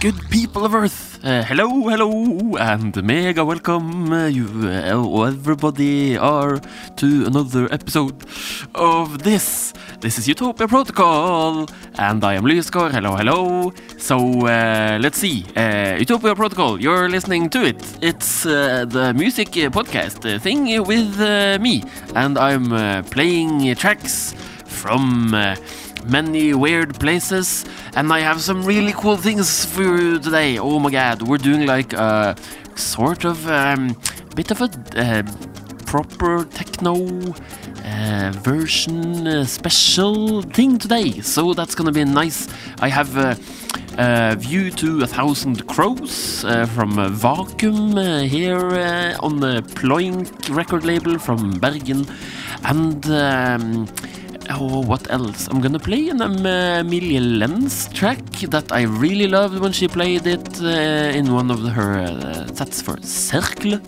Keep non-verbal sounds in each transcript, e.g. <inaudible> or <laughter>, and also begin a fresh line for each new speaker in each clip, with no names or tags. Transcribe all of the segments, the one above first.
good people of Earth. Uh, hello, hello, and mega welcome uh, you uh, everybody are to another episode of this. This is Utopia Protocol, and I am Lysgård. Hello, hello. So let's see. Utopia Protocol, you're listening to it. It's the music podcast thing with me, and I'm playing tracks from. Uh, many weird places, and I have some really cool things for you today. Oh my god, we're doing like a sort of um, bit of a uh, proper techno uh, version uh, special thing today, so that's gonna be nice. I have a, a view to a thousand crows uh, from uh, Vacuum uh, here uh, on the Ploink record label from Bergen, and. Um, Oh, what else? I'm gonna play an um, Amelie Lens track that I really loved when she played it uh, in one of her uh, sets for Cercle.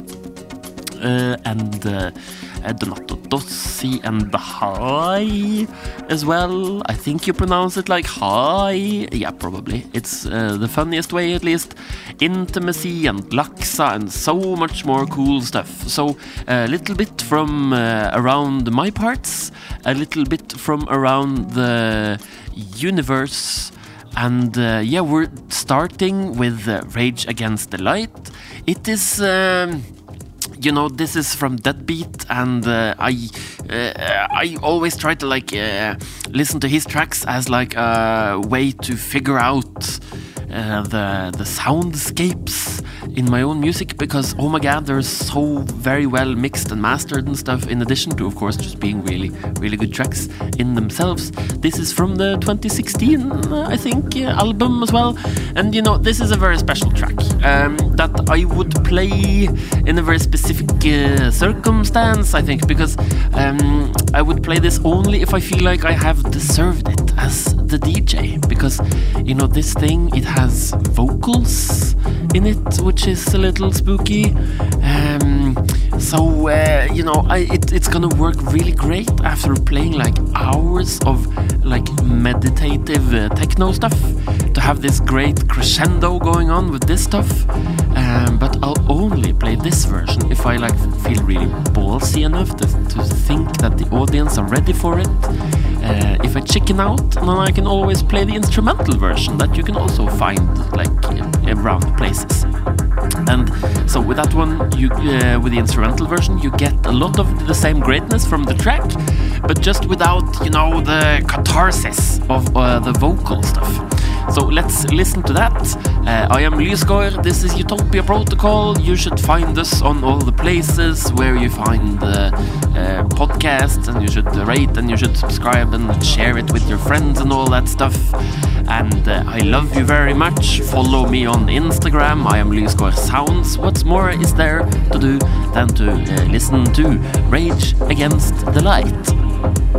Uh, and uh, Donato Dossi and High as well. I think you pronounce it like Hi. Yeah, probably. It's uh, the funniest way, at least. Intimacy and Laksa and so much more cool stuff. So, a little bit from uh, around my parts, a little bit from around the universe. And uh, yeah, we're starting with uh, Rage Against the Light. It is. Um, you know this is from Deadbeat, and uh, I uh, I always try to like uh, listen to his tracks as like a way to figure out uh, the the soundscapes in my own music because oh my god they're so very well mixed and mastered and stuff in addition to of course just being really really good tracks in themselves. This is from the 2016 uh, i think uh, album as well. And you know this is a very special track um, that i would play in a very specific uh, circumstance i think because um, i would play this only if i feel like i have deserved it as the dj because you know this thing it has vocals in it which is a little spooky. Um, so uh, you know, I, it, it's gonna work really great after playing like hours of like meditative uh, techno stuff to have this great crescendo going on with this stuff. Um, but I'll only play this version if I like feel really ballsy enough to, to think that the audience are ready for it. Uh, if I chicken out, then I can always play the instrumental version that you can also find like around places. And so with that one, you uh, with the instrumental version, you get a lot of the same greatness from the track, but just without you know the catharsis of uh, the vocal stuff. So let's listen to that. Uh, I am Lysgård, this is Utopia Protocol. You should find us on all the places where you find the uh, podcasts, and you should rate and you should subscribe and share it with your friends and all that stuff. And uh, I love you very much. Follow me on Instagram. I am Lysgård Sounds. What's more is there to do than to uh, listen to Rage Against the Light?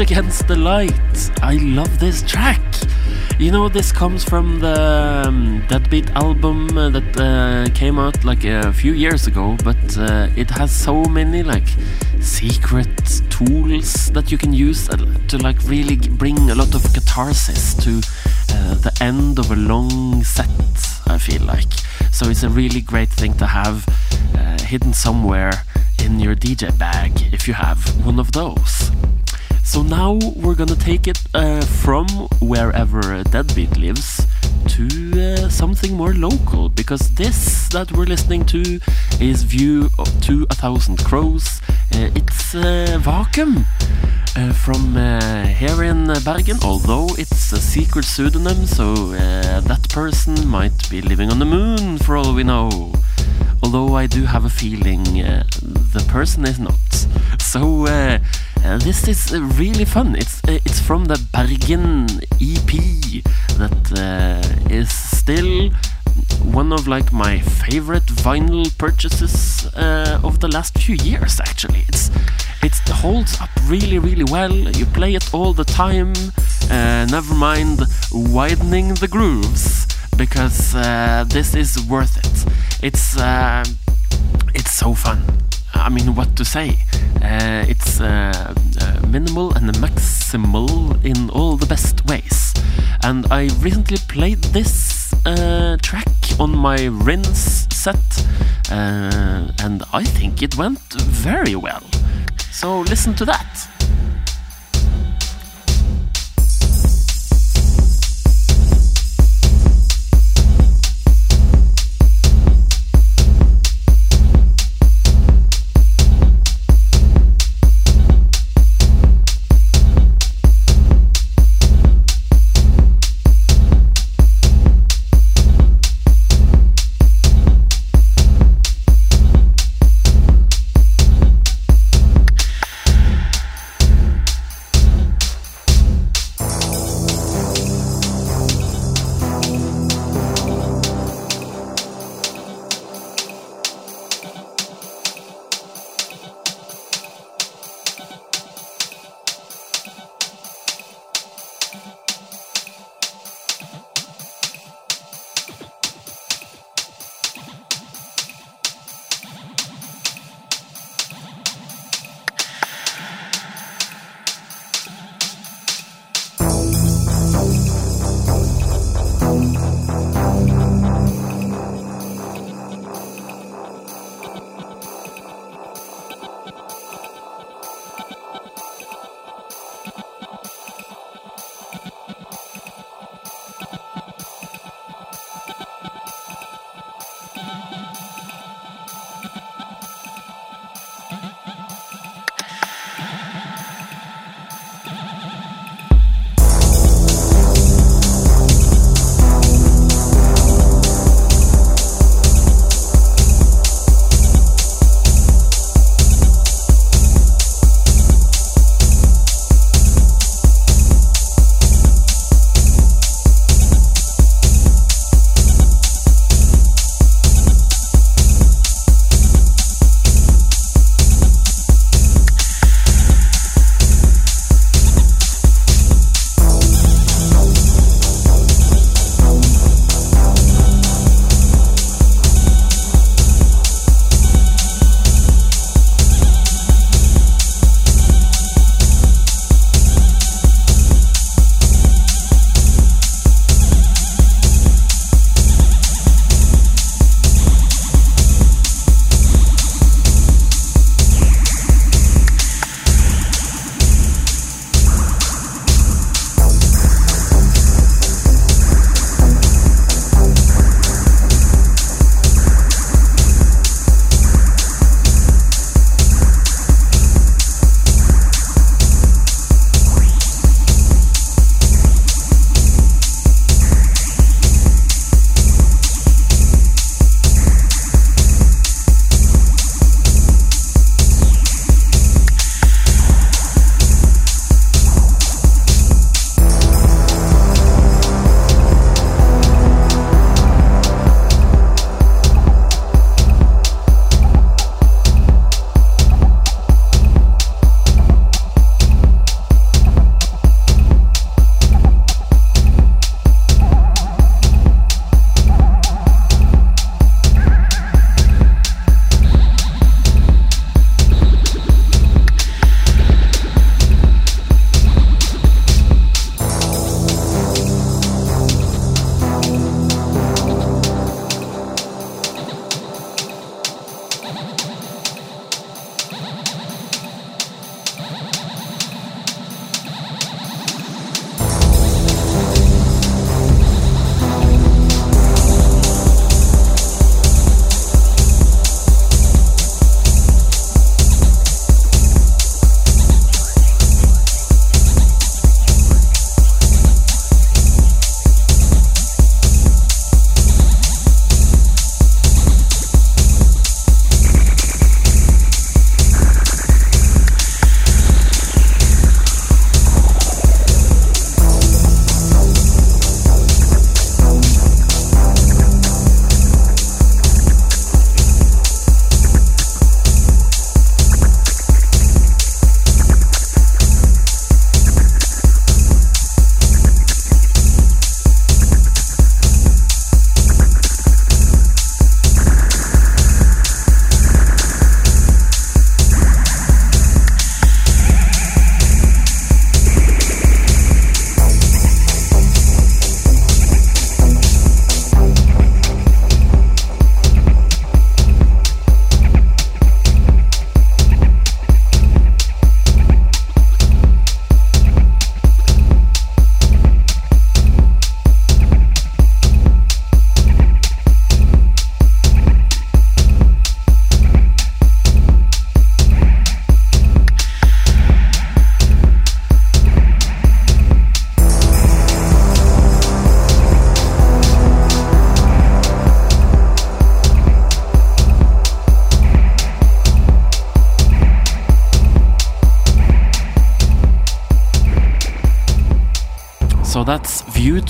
Rage Against the
Light. I love this track. You know, this comes from the um, Deadbeat album uh, that uh, came out like a few years ago, but uh, it has so many like secret tools that you can use to like really bring a lot of catharsis to uh, the end of a long set. I feel like so it's a really great thing to have uh, hidden somewhere in your DJ bag if you have one of those. So now we're gonna take it uh, from wherever Deadbeat lives to uh, something more local because this that we're listening to is View to a Thousand Crows. Uh, it's uh, Vacuum uh, from uh, here in Bergen, although it's a secret pseudonym, so that person might be living on the moon for all we know although I do have a feeling uh, the person is not. <laughs> So uh, uh, this is really fun. It's it's from the Bergen EP that is still one of like my favorite vinyl purchases uh, of the last few years actually it's it holds up really really well you play it all the time uh, never mind widening the grooves because uh, this is worth it. It's uh, it's so fun. I mean, what to say? Uh, it's uh, uh, minimal and maximal in all the best ways. And I recently played this uh, track on my Rinse set, and I think it went very well. So listen to that.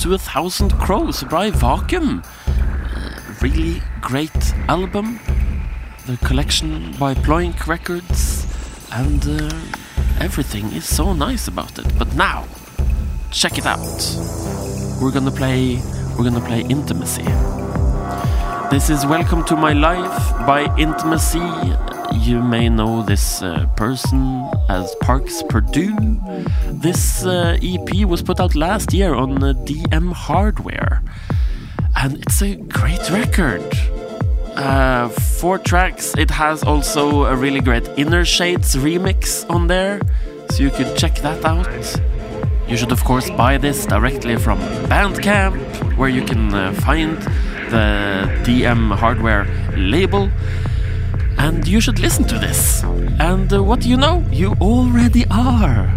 To a Thousand Crows by Vacuum. Uh, really great album. The collection by Ploink Records. And uh, everything is so nice about it. But now, check it out. We're gonna play we're gonna play Intimacy. This is Welcome to My Life by Intimacy. You may know this uh, person as Parks Purdue. This uh, EP was put out last year on uh, DM Hardware, and it's a great record. Uh, four tracks. It has also a really great Innershades remix on there, so you could check that out. You should, of course, buy this directly from Bandcamp, where you can uh, find the DM hardware label. And you should listen to this. And uh, what you know? You already are.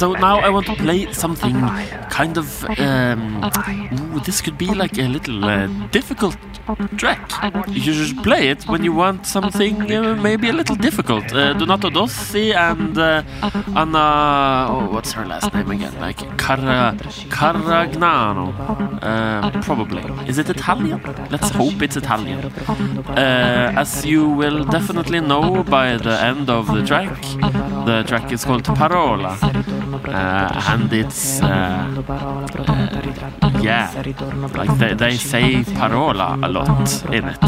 so now I want to play something kind of. Um, ooh, this could be like a little uh, difficult track. You should play it when you want something uh, maybe a little difficult. Uh, Donato Dossi and uh, Anna. Oh, what's her last name again? Like Cara, Caragnano. Uh, probably. Is it Italian? Let's hope it's Italian. Uh, as you will definitely know by the end of the track, the track is called Parola. Uh, and it's uh, yeah, like they, they say parola a lot in it,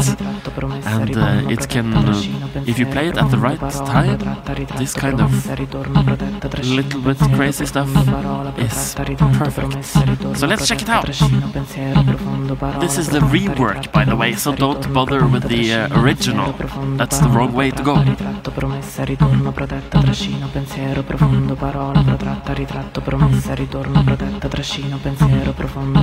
and uh, it can, uh, if you play it at the right time, this kind of little bit crazy stuff is perfect. So let's check it out. This is the rework, by the way, so don't bother with the uh, original. That's the wrong way to go.
pensiero profondo, parola protratta, ritratto, promessa, ritorno, protetta, trascino, pensiero profondo.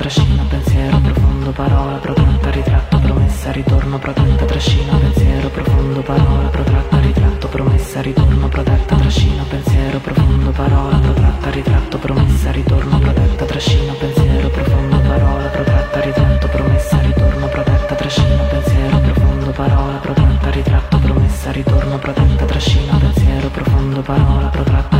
trascina, pensiero profondo, parola protratta, ritratto, promessa, ritorno, protetta, trascina, pensiero profondo, parola protratta, ritratto, promessa, ritorno, protetta, trascina, pensiero profondo, parola protratta, ritratto, promessa, ritorno, protetta, trascina, pensiero profondo, parola protratta, ritratto, promessa, ritorno, protetta, trascina, pensiero profondo, parola protratta, ritratto, promessa, ritorno, protetta, trascina, pensiero profondo, parola protratta,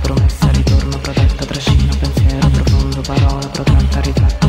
promessa, ritorno, protetta, trascino, pensiero profondo, parola protratta, ritratto,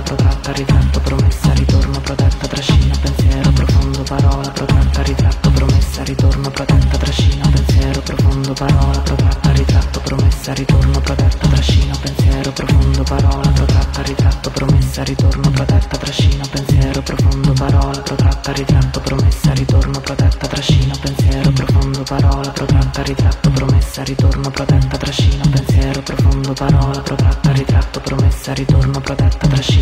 protratta, ritratto, promessa, ritorno, protetta, trascina, pensiero profondo, parola protratta, ritratto, promessa, ritorno, protetta, trascina, pensiero profondo, parola protratta, ritratto, promessa, ritorno, protetta, trascina, pensiero profondo, parola protratta, ritratto, promessa, ritorno, protetta, trascina, pensiero profondo, parola protratta, ritratto, promessa, ritorno, protetta, trascina, pensiero profondo, parola protratta, ritratto, promessa, ritorno, protetta, trascina, pensiero profondo, parola protratta, ritratto, promessa, ritorno, protetta, trascina,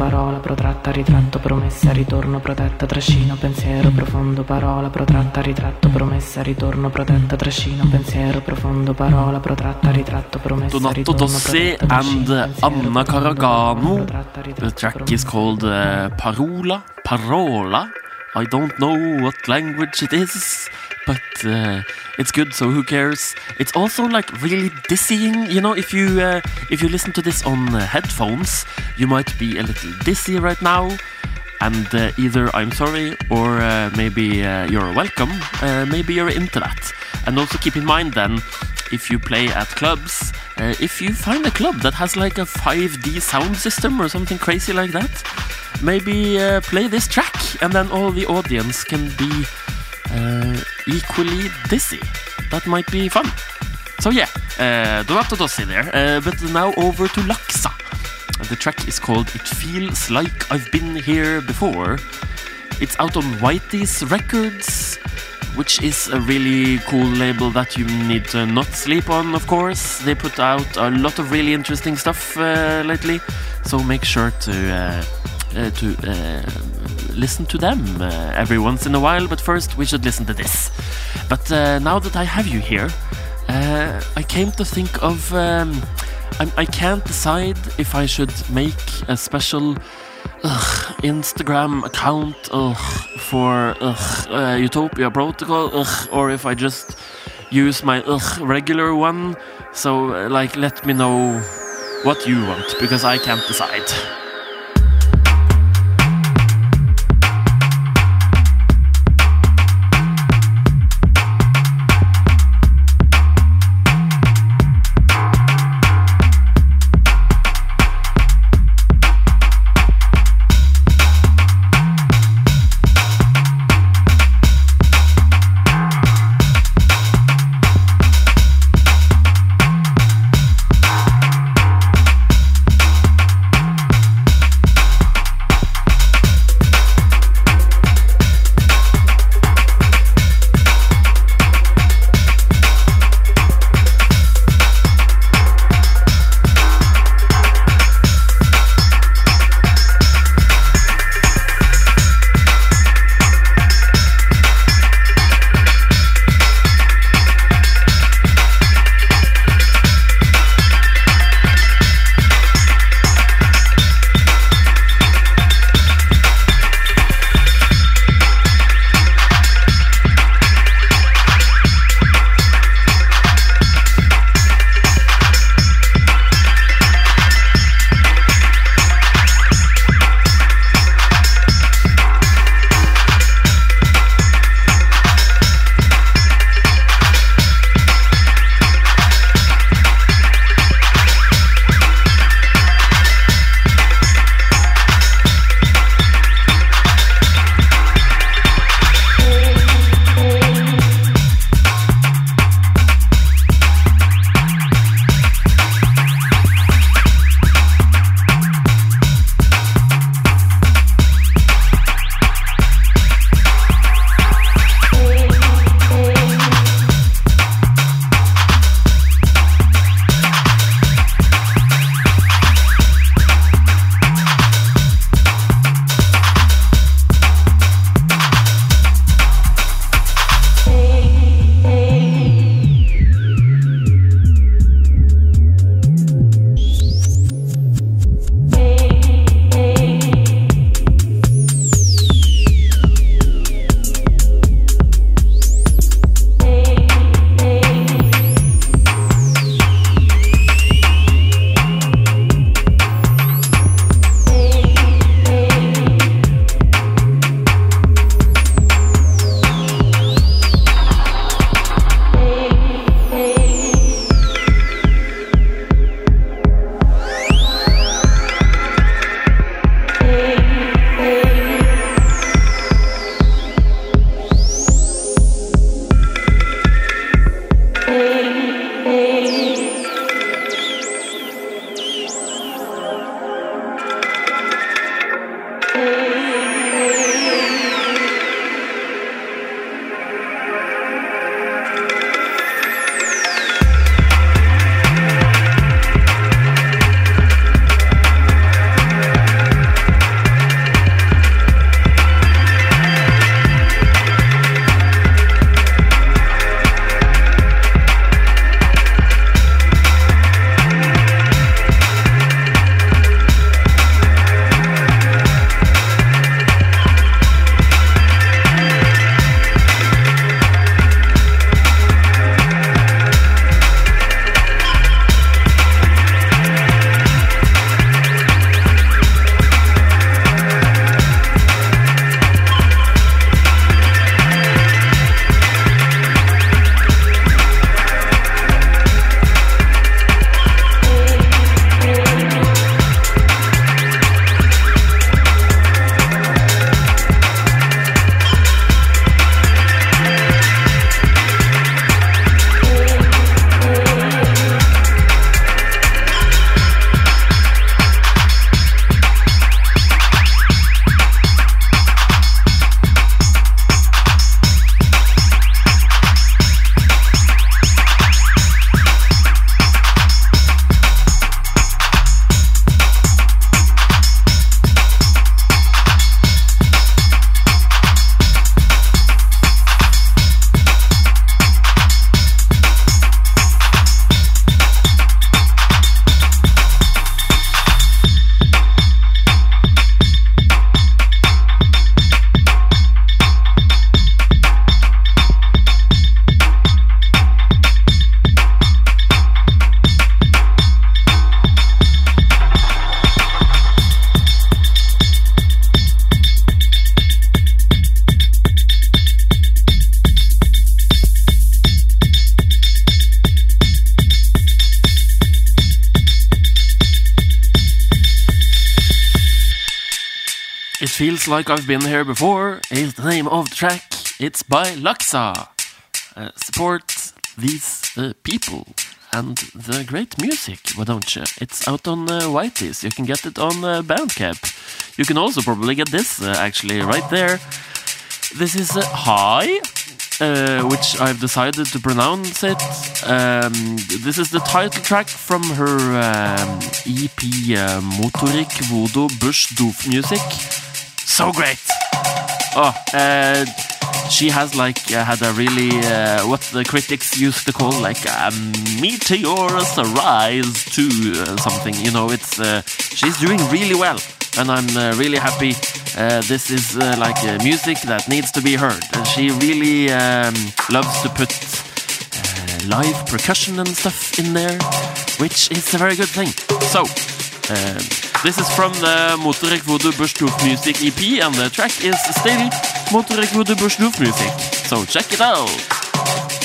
parola protratta, ritratto, promessa, ritorno, protetta, trascino, pensiero profondo, parola protratta, ritratto, promessa, ritorno, protetta, trascino, pensiero profondo, parola protratta, ritratto, promessa,
Donato Dossi and Anna Caragano. The track is called uh, Parola. Parola. I don't know what language it is, but uh, it's good. So who cares? It's also like really dizzying. You know, if you uh, if you listen to this on uh, headphones, you might be a little dizzy right now. And uh, either I'm sorry or uh, maybe uh, you're welcome. Maybe you're into that. And also keep in mind then, if you play at clubs, uh, if you find a club that has like a 5D sound system or something crazy like that, maybe uh, play this track and then all the audience can be uh, equally dizzy. That might be fun. So yeah, uh, Donato Dossi there. But now over to Laksa. The track is called It Feels Like I've Been Here Before. It's out on Whitey's Records, which is a really cool label that you need to not sleep on, of course. They put out a lot of really interesting stuff uh, lately, so make sure to uh, uh, to uh, listen to them every once in a while. But first, we should listen to this. But now that I have you here, I came to think of. Um, I'm, I can't decide if I should make a special ugh, Instagram account ugh, for ugh, uh, Utopia Protocol, ugh, or if I just use my ugh, regular one. So, uh, like, let me know what you want because I can't decide. Feels like I've been here before is the name of the track. It's by Laksa. Uh, support these uh, people and the great music, why don't you? It's out on uh, Whitey's. You can get it on uh, Bandcamp. You can also probably get this uh, actually right there. This is uh, HAAi, uh, which I've decided to pronounce it. Um, this is the title track from her um, EP uh, Motorik Voodoo Bush Doof Music. So great! Oh, uh, she has like uh, had a really uh, what the critics used to call like a meteorous rise to uh, something. You know, it's uh, she's doing really well, and I'm uh, really happy. This is like music that needs to be heard. And she really um, loves to put live percussion and stuff in there, which is a very good thing. So. Um, this is from the Motorek Voodoo Bush Doof Music EP, and the track is still Motorek Voodoo Bush Doof Music. So check it out!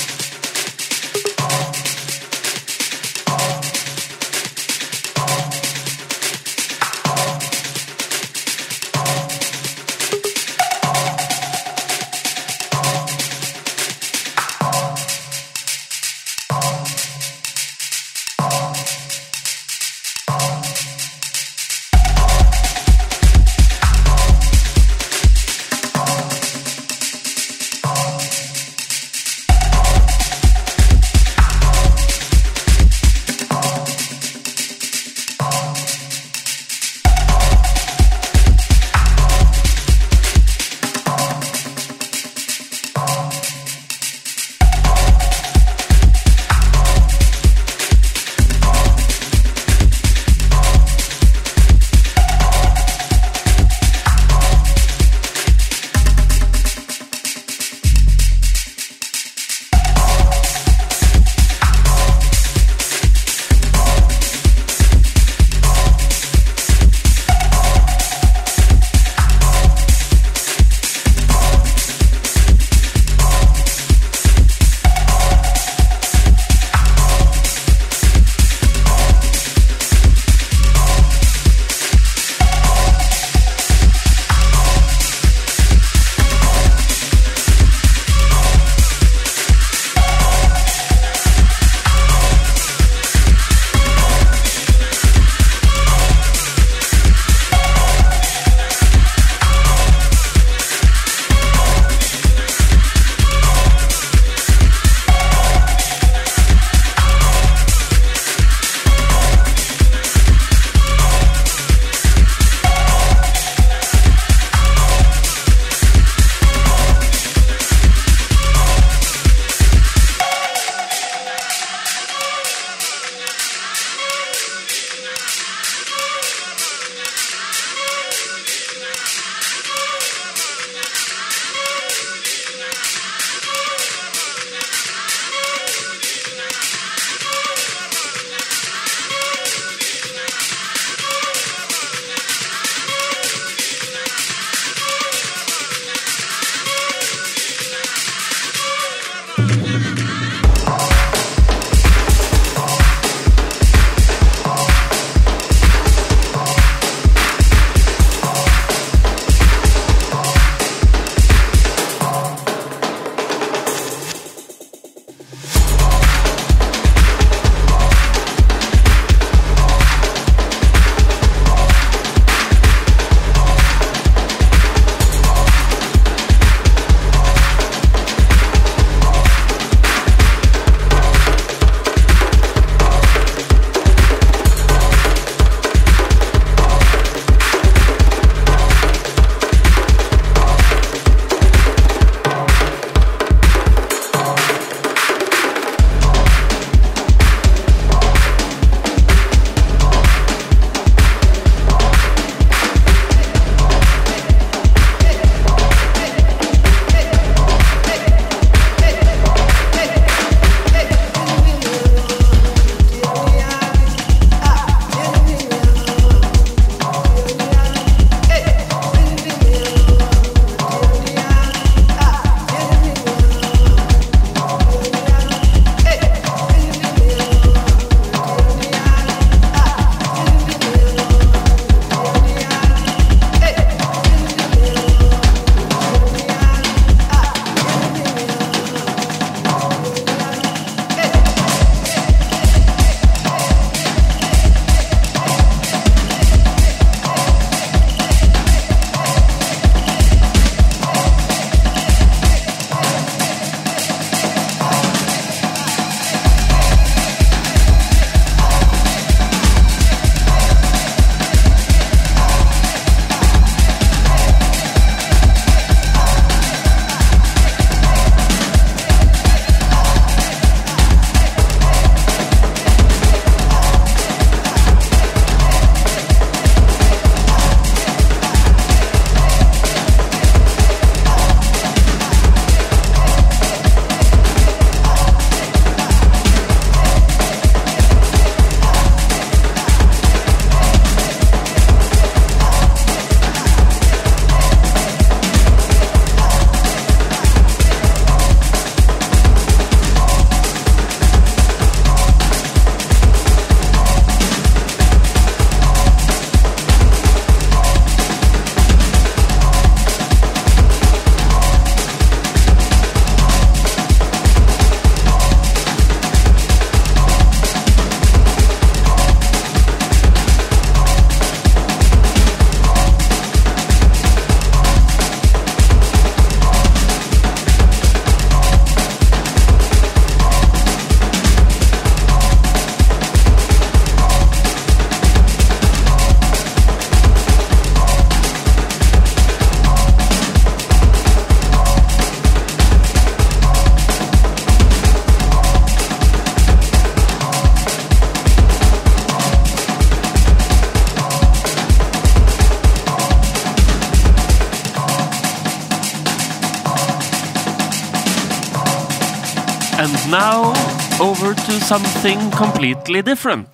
Now, over to something completely different.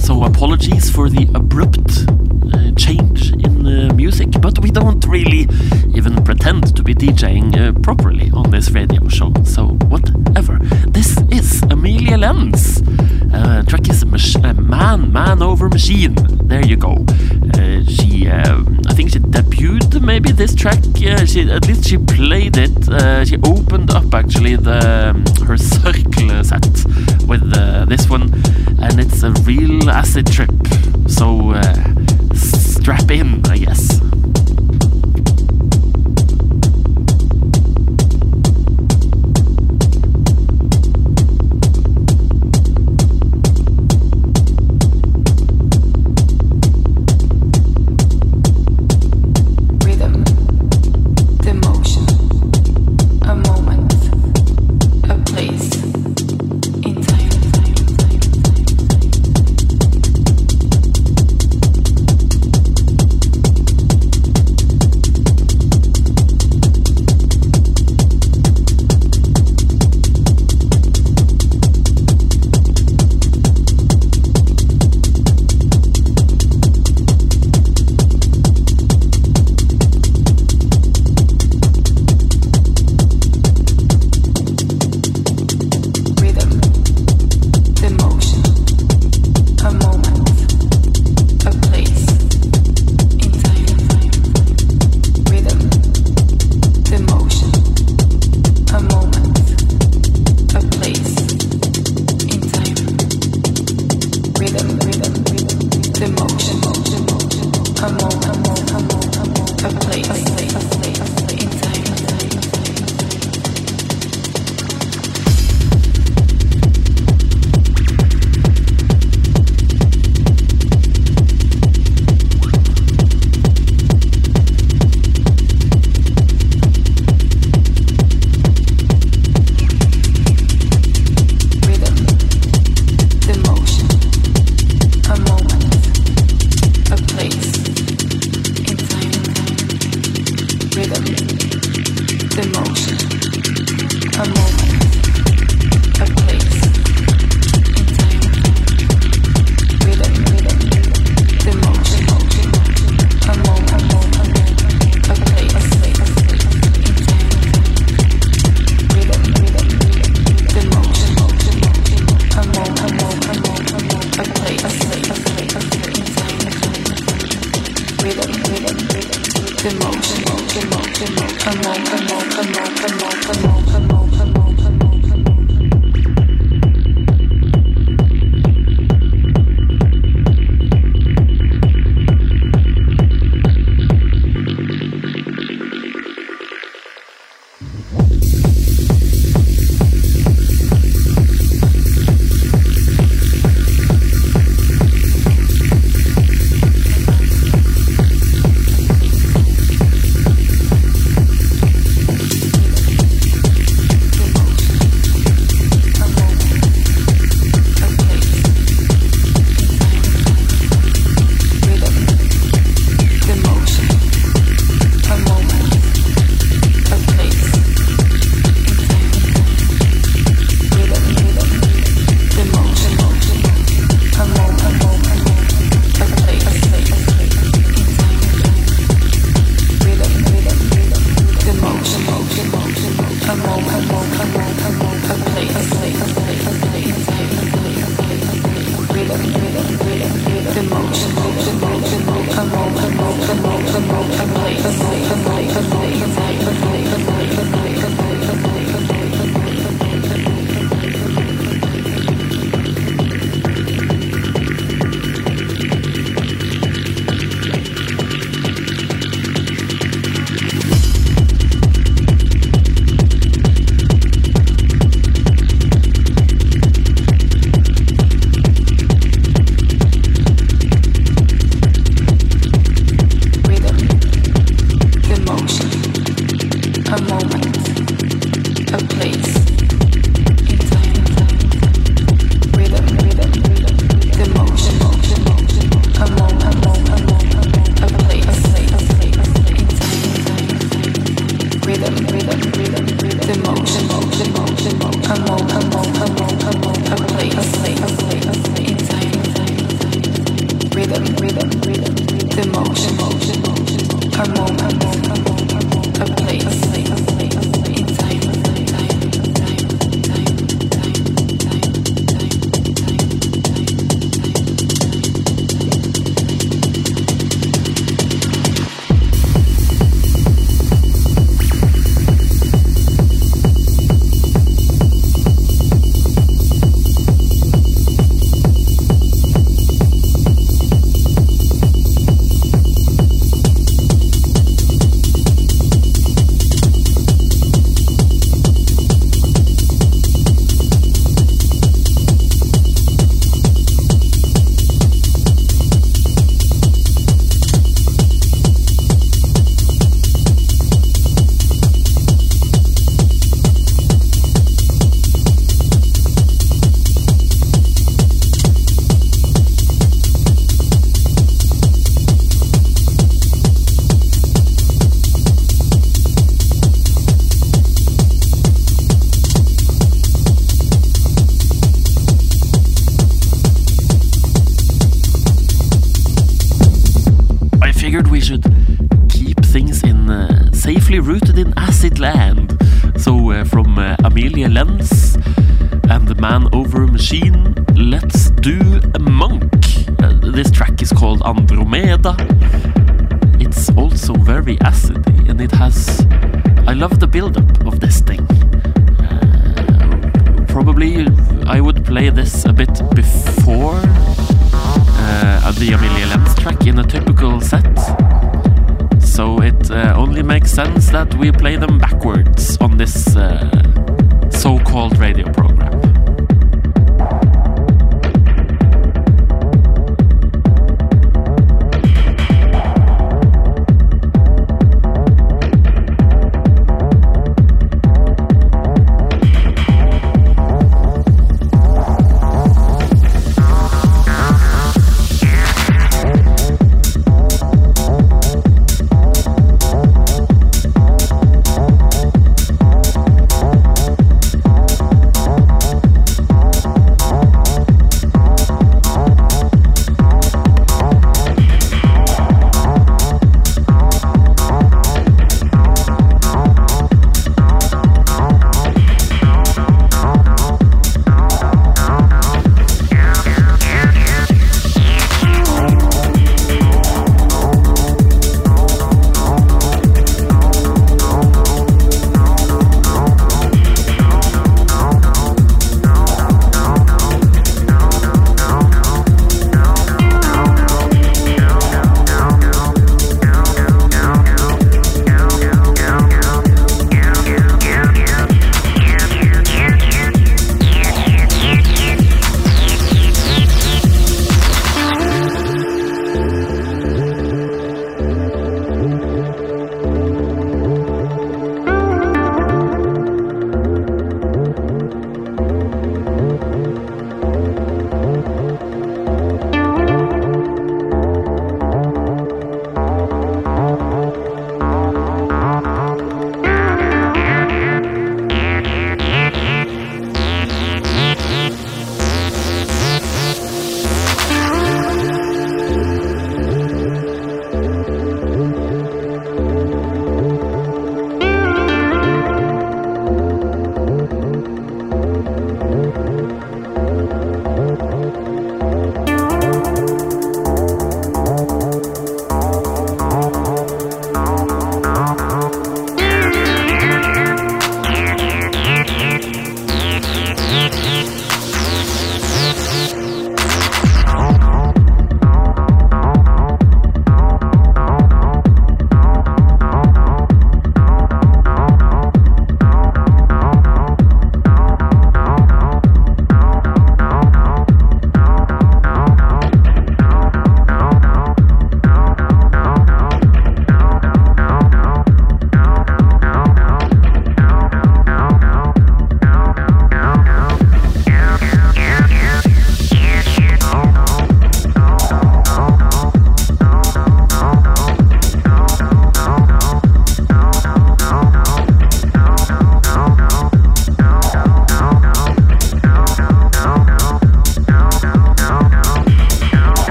So, apologies for the abrupt music, but we don't really even pretend to be DJing uh, properly on this radio show, so whatever. This is Amelie Lens. Uh, track is mach- uh, Man, Man Over Machine. There you go. Uh, she, um, I think she debuted maybe this track. Uh, she at least she played it. Uh, she opened up actually the um, her circle set with uh, this one, and it's a real acid trip. So uh, strap in, I guess.
the motion, a moment, a place.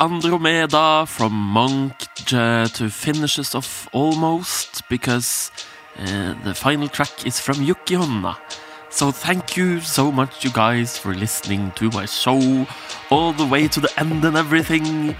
Andromeda from Monk to finishes off almost, because uh, the final track is from Yuki Honna. So thank you so much, you guys, for listening to my show all the way to the end and everything.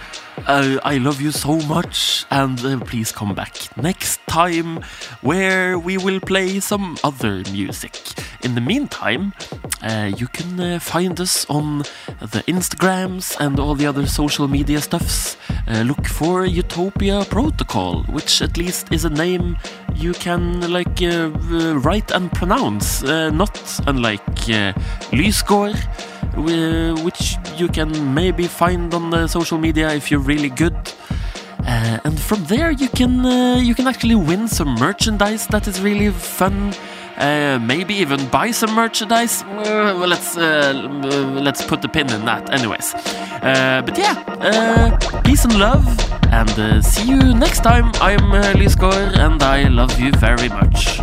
Uh, I love you so much, and uh, please come back next time where we will play some other music. In the meantime, uh, you can uh, find us on the Instagrams and all the other social media stuffs. Uh, look for Utopia Protocol, which at least is a name you can like uh, uh, write and pronounce, uh, not unlike uh, Lysgård, which you can maybe find on the social media if you're really good. And from there you can you can actually win some merchandise that is really fun. Uh, maybe even buy some merchandise. Uh, let's uh, uh, let's put the pin in that, anyways. Uh, but yeah, peace and love, and see you next time. I'm uh, Lysgård, and I love you very much.